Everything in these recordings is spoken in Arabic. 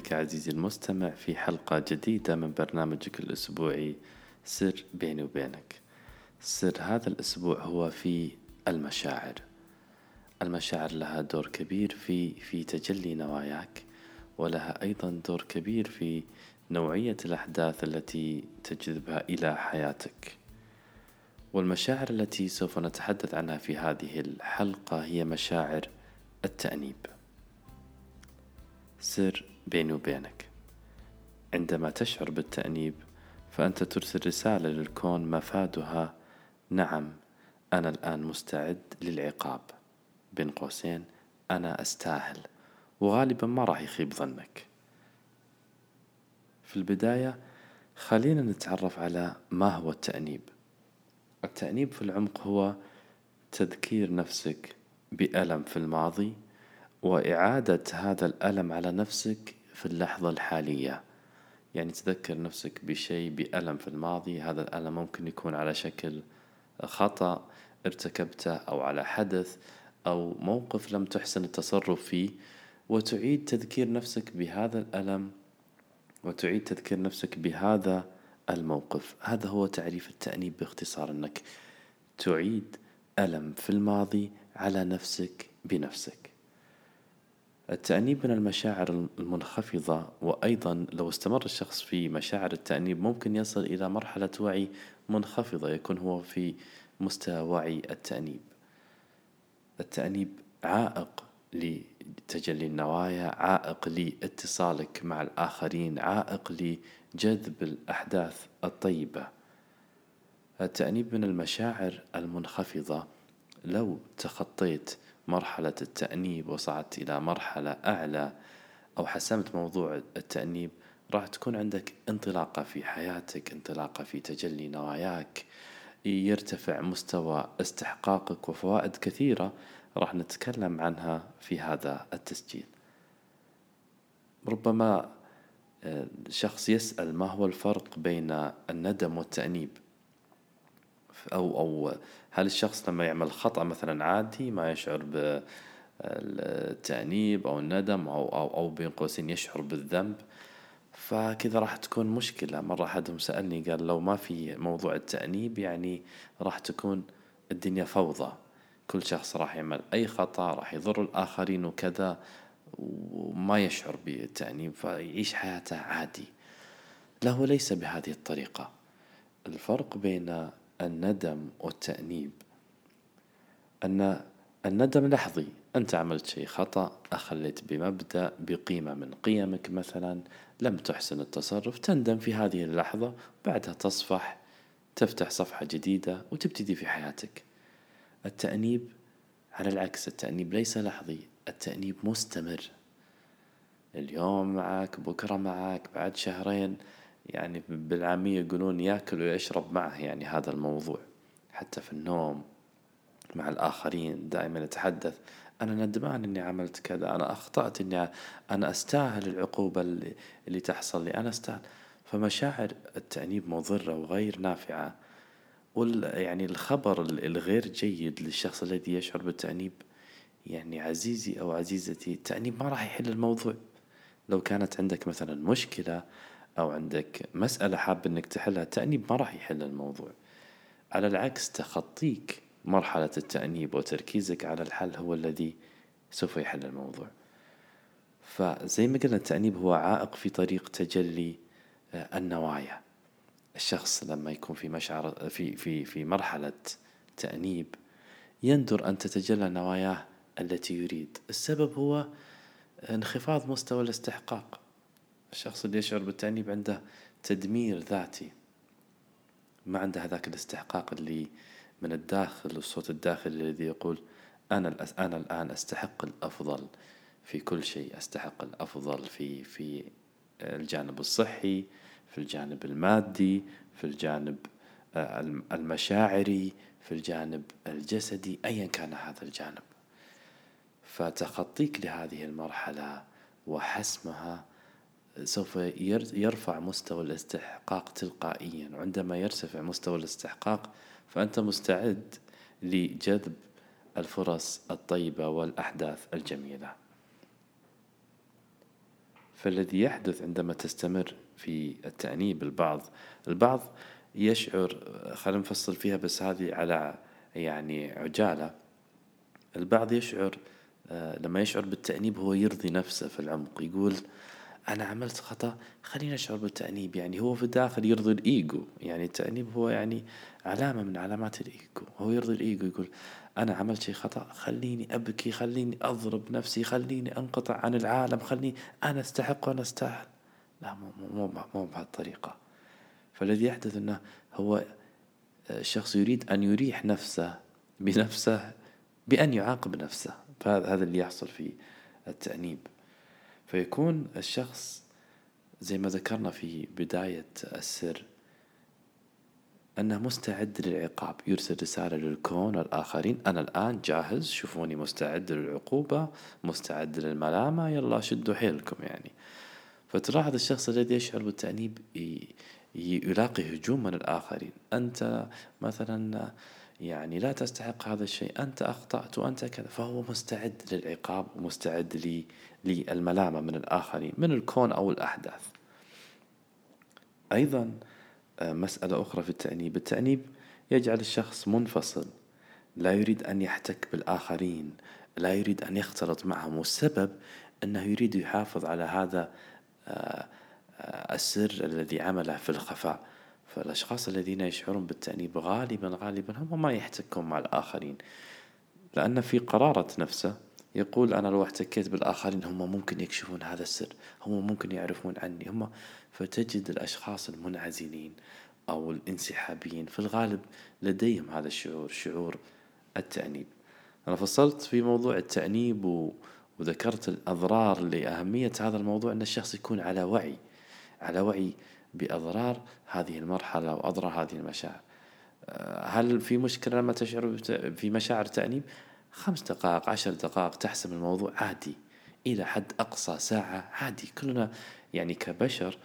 بك عزيزي المستمع في حلقة جديدة من برنامجك الأسبوعي سر بيني وبينك. سر هذا الأسبوع هو في المشاعر. المشاعر لها دور كبير في في تجلي نواياك ولها أيضا دور كبير في نوعية الأحداث التي تجذبها إلى حياتك. والمشاعر التي سوف نتحدث عنها في هذه الحلقة هي مشاعر التأنيب. سر بيني وبينك. عندما تشعر بالتأنيب فأنت ترسل رسالة للكون مفادها. نعم أنا الآن مستعد للعقاب. بين قوسين أنا أستاهل. وغالبا ما راح يخيب ظنك. في البداية خلينا نتعرف على ما هو التأنيب. التأنيب في العمق هو تذكير نفسك بألم في الماضي وإعادة هذا الألم على نفسك في اللحظة الحالية. يعني تذكر نفسك بشيء بألم في الماضي هذا الألم ممكن يكون على شكل خطأ ارتكبته أو على حدث أو موقف لم تحسن التصرف فيه. وتعيد تذكير نفسك بهذا الألم وتعيد تذكير نفسك بهذا الموقف. هذا هو تعريف التأنيب باختصار أنك تعيد ألم في الماضي على نفسك بنفسك. التأنيب من المشاعر المنخفضة وأيضا لو استمر الشخص في مشاعر التأنيب ممكن يصل إلى مرحلة وعي منخفضة يكون هو في مستوى وعي التأنيب. التأنيب عائق لتجلي النوايا عائق لاتصالك مع الآخرين عائق لجذب الأحداث الطيبة. التأنيب من المشاعر المنخفضة لو تخطيت مرحلة التأنيب وصعدت إلى مرحلة أعلى أو حسمت موضوع التأنيب راح تكون عندك انطلاقة في حياتك انطلاقة في تجلي نواياك يرتفع مستوى استحقاقك وفوائد كثيرة راح نتكلم عنها في هذا التسجيل. ربما آه، شخص يسأل ما هو الفرق بين الندم والتأنيب؟ أو أو هل الشخص لما يعمل خطأ مثلا عادي ما يشعر بالتأنيب أو الندم أو أو أو بين قوسين يشعر بالذنب فكذا راح تكون مشكلة. مرة أحدهم سألني قال لو ما في موضوع التأنيب يعني راح تكون الدنيا فوضى. كل شخص راح يعمل أي خطأ راح يضر الآخرين وكذا وما يشعر بالتأنيب فيعيش حياته عادي. له ليس بهذه الطريقة. الفرق بين الندم والتأنيب. أن الندم لحظي. أنت عملت شيء خطأ أخليت بمبدأ بقيمة من قيمك مثلا. لم تحسن التصرف. تندم في هذه اللحظة. بعدها تصفح. تفتح صفحة جديدة وتبتدي في حياتك. التأنيب على العكس التأنيب ليس لحظي. التأنيب مستمر. اليوم معك بكرة معك بعد شهرين. يعني بالعامية يقولون ياكل ويشرب معه يعني هذا الموضوع حتى في النوم مع الآخرين دائما أتحدث أنا ندمان إني عملت كذا أنا أخطأت إني أنا أستاهل العقوبة اللي, اللي تحصل لي أنا أستاهل. فمشاعر التأنيب مضرة وغير نافعة وال يعني الخبر الغير جيد للشخص الذي يشعر بالتأنيب يعني عزيزي أو عزيزتي التأنيب ما راح يحل الموضوع. لو كانت عندك مثلا مشكلة أو عندك مسألة حاب إنك تحلها التأنيب ما راح يحل الموضوع. على العكس تخطيك مرحلة التأنيب وتركيزك على الحل هو الذي سوف يحل الموضوع. فزي ما قلنا التأنيب هو عائق في طريق تجلي آه، النوايا. الشخص لما يكون في مشعر في في في مرحلة تأنيب يندر أن تتجلى نواياه التي يريد. السبب هو انخفاض مستوى الاستحقاق. الشخص اللي يشعر بالتأنيب عنده تدمير ذاتي. ما عنده هذاك الاستحقاق اللي من الداخل الصوت الداخلي الذي يقول أنا أنا الآن أستحق الأفضل في كل شيء أستحق الأفضل في في الجانب الصحي في الجانب المادي في الجانب آه، المشاعري في الجانب الجسدي أيا كان هذا الجانب. فتخطيك لهذه المرحلة وحسمها سوف يرفع مستوى الاستحقاق تلقائيا. وعندما يرتفع مستوى الاستحقاق فأنت مستعد لجذب الفرص الطيبة والأحداث الجميلة. فالذي يحدث عندما تستمر في التأنيب البعض البعض يشعر خلينا نفصل فيها بس هذه على يعني عجالة. البعض يشعر آه، لما يشعر بالتأنيب هو يرضي نفسه في العمق يقول أنا عملت خطأ خليني أشعر بالتأنيب. يعني هو في الداخل يرضي الإيجو. يعني التأنيب هو يعني علامة من علامات الإيجو. هو يرضي الإيجو يقول أنا عملت شيء خطأ خليني أبكي خليني أضرب نفسي خليني أنقطع عن العالم خليني أنا أستحق وأنا أستاهل. لا مو مو مو بهالطريقة فالذي يحدث أنه هو الشخص يريد أن يريح نفسه بنفسه بأن يعاقب نفسه. فهذا اللي يحصل في التأنيب. فيكون الشخص زي ما ذكرنا في بداية السر أنه مستعد للعقاب. يرسل رسالة للكون والآخرين أنا الآن جاهز. شوفوني مستعد للعقوبة مستعد للملامة. يلا شدوا حيلكم يعني. فتلاحظ الشخص الذي يشعر بالتأنيب يلاقي هجوم من الآخرين. أنت مثلا يعني لا تستحق هذا الشيء. أنت أخطأت وأنت كذا. فهو مستعد للعقاب ومستعد للملامة من الآخرين من الكون أو الأحداث. أيضا آه، مسألة أخرى في التأنيب. التأنيب يجعل الشخص منفصل. لا يريد أن يحتك بالآخرين. لا يريد أن يختلط معهم. والسبب أنه يريد يحافظ على هذا آه، آه، السر الذي عمله في الخفاء. فالأشخاص الذين يشعرون بالتأنيب غالبا غالبا هم ما يحتكون مع الآخرين. لأن في قرارة نفسه يقول أنا لو احتكيت بالآخرين هم ممكن يكشفون هذا السر هم ممكن يعرفون عني. هم فتجد الأشخاص المنعزلين أو الانسحابيين في الغالب لديهم هذا الشعور شعور التأنيب. أنا فصلت في موضوع التأنيب و... وذكرت الأضرار لأهمية هذا الموضوع أن الشخص يكون على وعي على وعي بأضرار هذه المرحلة وأضرار هذه المشاعر. آه، هل في مشكلة لما تشعر في مشاعر تأنيب؟ خمس دقائق عشر دقائق تحسم الموضوع عادي إلى حد أقصى ساعة عادي. كلنا يعني كبشر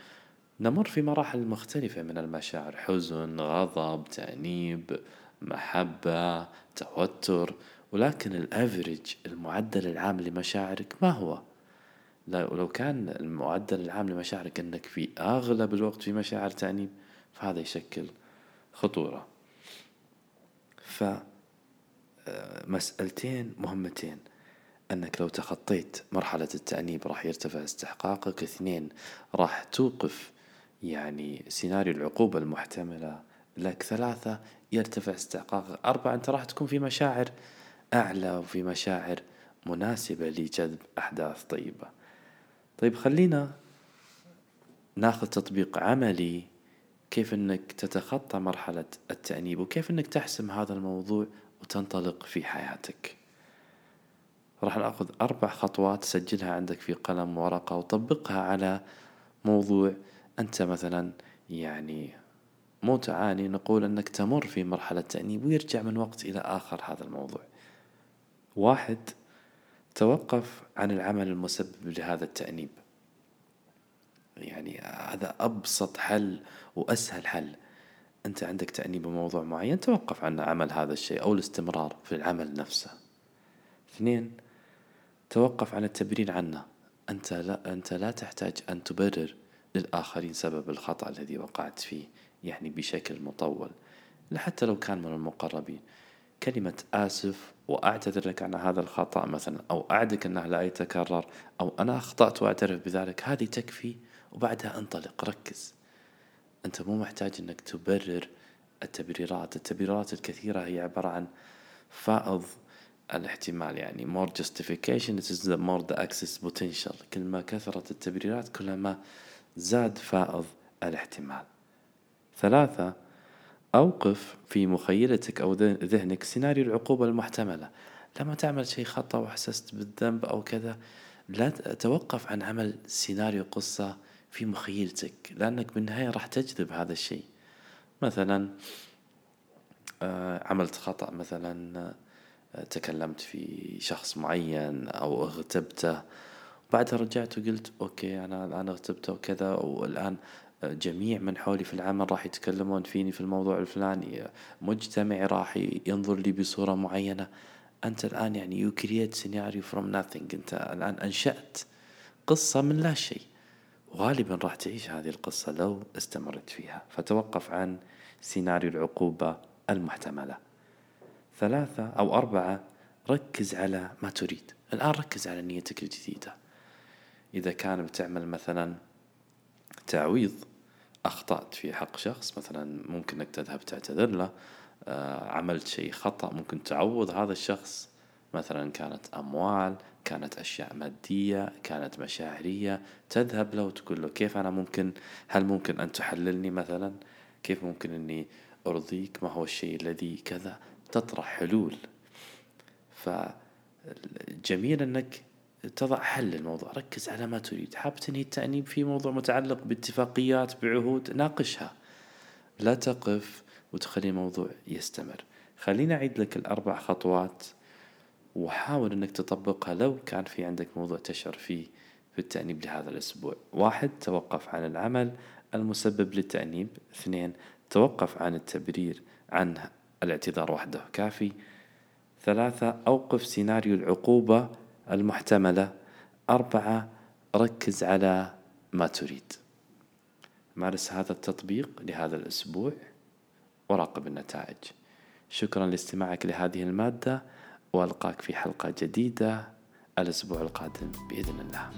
نمر في مراحل مختلفة من المشاعر حزن غضب تأنيب محبة توتر. ولكن الأفريج المعدل العام لمشاعرك ما هو؟ لو كان المعدل العام لمشاعرك أنك في أغلب الوقت في مشاعر تأنيب فهذا يشكل خطورة. ف آه، مسألتين مهمتين. أنك لو تخطيت مرحلة التأنيب راح يرتفع استحقاقك. اثنين راح توقف يعني سيناريو العقوبة المحتملة. لك ثلاثة يرتفع استحقاقك. أربعة أنت راح تكون في مشاعر أعلى وفي مشاعر مناسبة لجذب أحداث طيبة. طيب خلينا ناخذ تطبيق عملي كيف إنك تتخطى مرحلة التأنيب وكيف إنك تحسم هذا الموضوع وتنطلق في حياتك. راح نأخذ أربع خطوات سجلها عندك في قلم ورقة وطبقها على موضوع أنت مثلا يعني مو تعاني نقول إنك تمر في مرحلة تأنيب ويرجع من وقت إلى آخر هذا الموضوع. واحد توقف عن العمل المسبب لهذا التأنيب. يعني هذا أبسط حل وأسهل حل. أنت عندك تأنيب بموضوع معين توقف عن عمل هذا الشيء أو الاستمرار في العمل نفسه. اثنين توقف عن التبرير عنه. أنت لا, أنت لا تحتاج أن تبرر للآخرين سبب الخطأ الذي وقعت فيه يعني بشكل مطول. حتى لو كان من المقربين. كلمة آسف وأعتذر لك عن هذا الخطأ مثلا أو أعدك أنه لا يتكرر أو أنا أخطأت وأعترف بذلك. هذه تكفي وبعدها انطلق ركز. أنت مو محتاج أنك تبرر التبريرات. التبريرات الكثيرة هي عبارة عن فائض الاحتمال يعني more justification is the more the access potential. كل ما كثرت التبريرات كلما زاد فائض الاحتمال. ثلاثة أوقف في مخيلتك أو ذهنك سيناريو العقوبة المحتملة. لما تعمل شيء خطأ وحسست بالذنب أو كذا لا توقف عن عمل سيناريو قصة في مخيلتك لأنك بالنهاية راح تجذب هذا الشيء. مثلا آه، عملت خطأ مثلا آه، تكلمت في شخص معين أو اغتبته بعدها رجعت وقلت okay أنا الآن اغتبته وكذا والآن جميع من حولي في العمل راح يتكلمون فيني في الموضوع الفلاني. مجتمعي راح ينظر لي بصورة معينة. أنت الآن يعني you create scenario from nothing. أنت الآن أنشأت قصة من لا شيء. غالبا راح تعيش هذه القصة لو استمرت فيها. فتوقف عن سيناريو العقوبة المحتملة. ثلاثة أو أربعة ركز على ما تريد. الآن ركز على نيتك الجديدة. إذا كان بتعمل مثلا تعويض أخطأت في حق شخص مثلا ممكن أنك تذهب تعتذر له آه، عملت شيء خطأ ممكن تعوض هذا الشخص. مثلا كانت أموال كانت أشياء مادية كانت مشاعرية. تذهب له وتقول له كيف أنا ممكن هل ممكن أن تحللني مثلا؟ كيف ممكن أني أرضيك؟ ما هو الشيء الذي كذا؟ تطرح حلول. فجميل أنك تضع حل للموضوع. ركز على ما تريد. حاب تنهي التأنيب في موضوع متعلق باتفاقيات بعهود. ناقشها. لا تقف وتخلي الموضوع يستمر. خليني أعيد لك الأربع خطوات وحاول أنك تطبقها لو كان في عندك موضوع تشعر فيه في التأنيب لهذا الأسبوع. واحد توقف عن العمل المسبب للتأنيب. اثنين توقف عن التبرير عن الاعتذار وحده كافي. ثلاثة أوقف سيناريو العقوبة المحتملة أربعة ركز على ما تريد. مارس هذا التطبيق لهذا الأسبوع وراقب النتائج. شكرا لاستماعك لهذه المادة وألقاك في حلقة جديدة الأسبوع القادم بإذن الله.